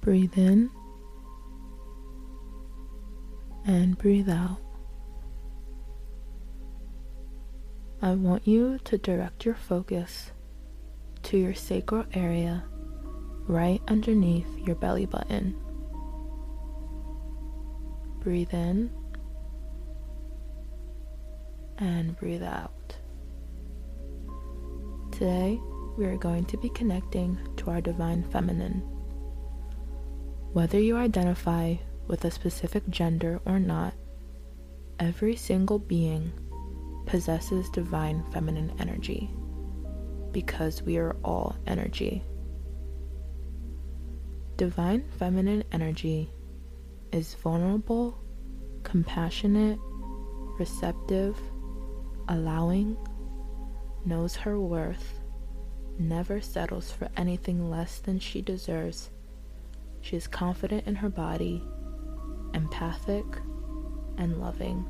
Breathe in and breathe out. I want you to direct your focus to your sacral area right underneath your belly button. Breathe in and breathe out. Today, we are going to be connecting to our divine feminine. Whether you identify with a specific gender or not, every single being possesses divine feminine energy because we are all energy. Divine feminine energy is vulnerable, compassionate, receptive, allowing, knows her worth, never settles for anything less than she deserves. She is confident in her body, empathic, and loving.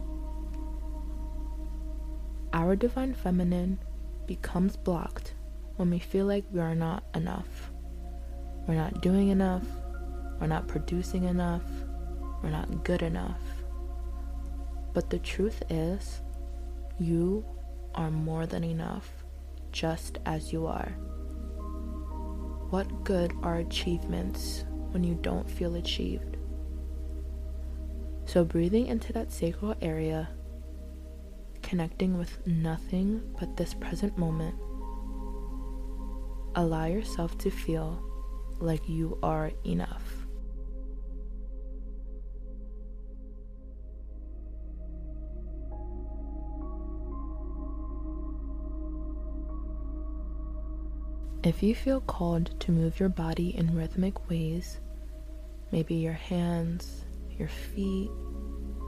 Our divine feminine becomes blocked when we feel like we are not enough. We're not doing enough, we're not producing enough, we're not good enough. But the truth is, you are more than enough, just as you are. What good are achievements when you don't feel achieved? So, breathing into that sacral area, connecting with nothing but this present moment, allow yourself to feel like you are enough. If you feel called to move your body in rhythmic ways, maybe your hands, your feet,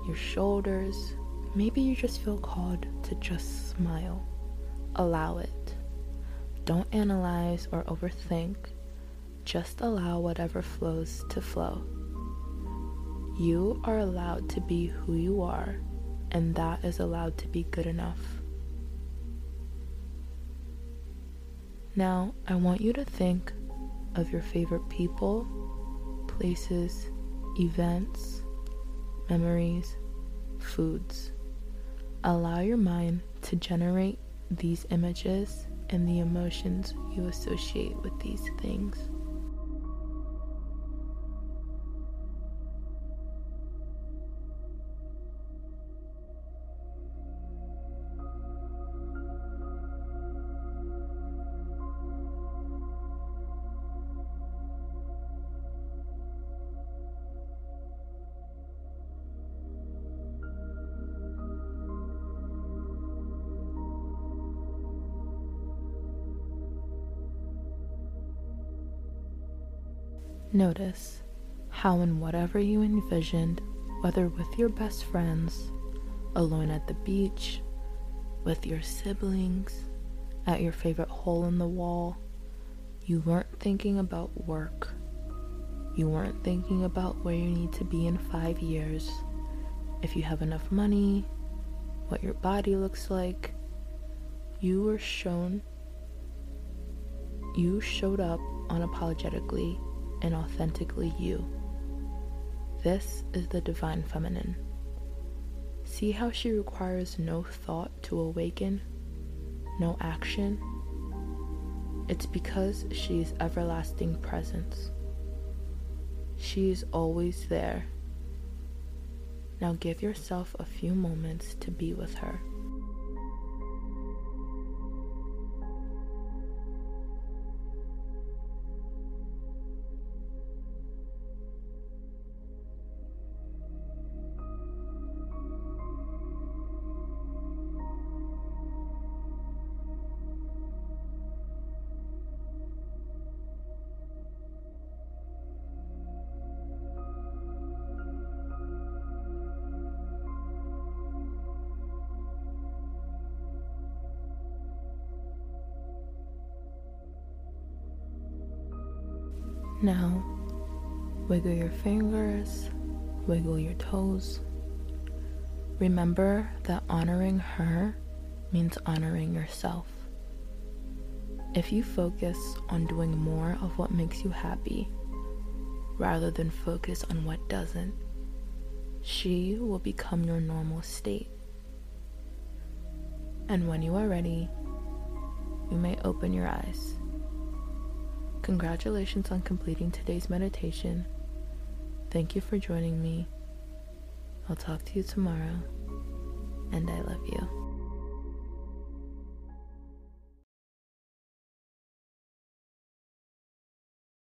your shoulders, maybe you just feel called to just smile. Allow it. Don't analyze or overthink. Just allow whatever flows to flow. You are allowed to be who you are, and that is allowed to be good enough. Now, I want you to think of your favorite people, places, events, memories, foods. Allow your mind to generate these images and the emotions you associate with these things. Notice how, in whatever you envisioned, whether with your best friends, alone at the beach, with your siblings, at your favorite hole in the wall, you weren't thinking about work. You weren't thinking about where you need to be in five years, if you have enough money, what your body looks like. You were shown, you showed up unapologetically and authentically you. This is the divine feminine. See how she requires no thought to awaken, no action? It's because she is everlasting presence. She is always there. Now give yourself a few moments to be with her. Now, wiggle your fingers, wiggle your toes. Remember that honoring her means honoring yourself. If you focus on doing more of what makes you happy, rather than focus on what doesn't. She will become your normal state. And when you are ready, you may open your eyes. Congratulations on completing today's meditation. Thank you for joining me. I'll talk to you tomorrow, and I love you.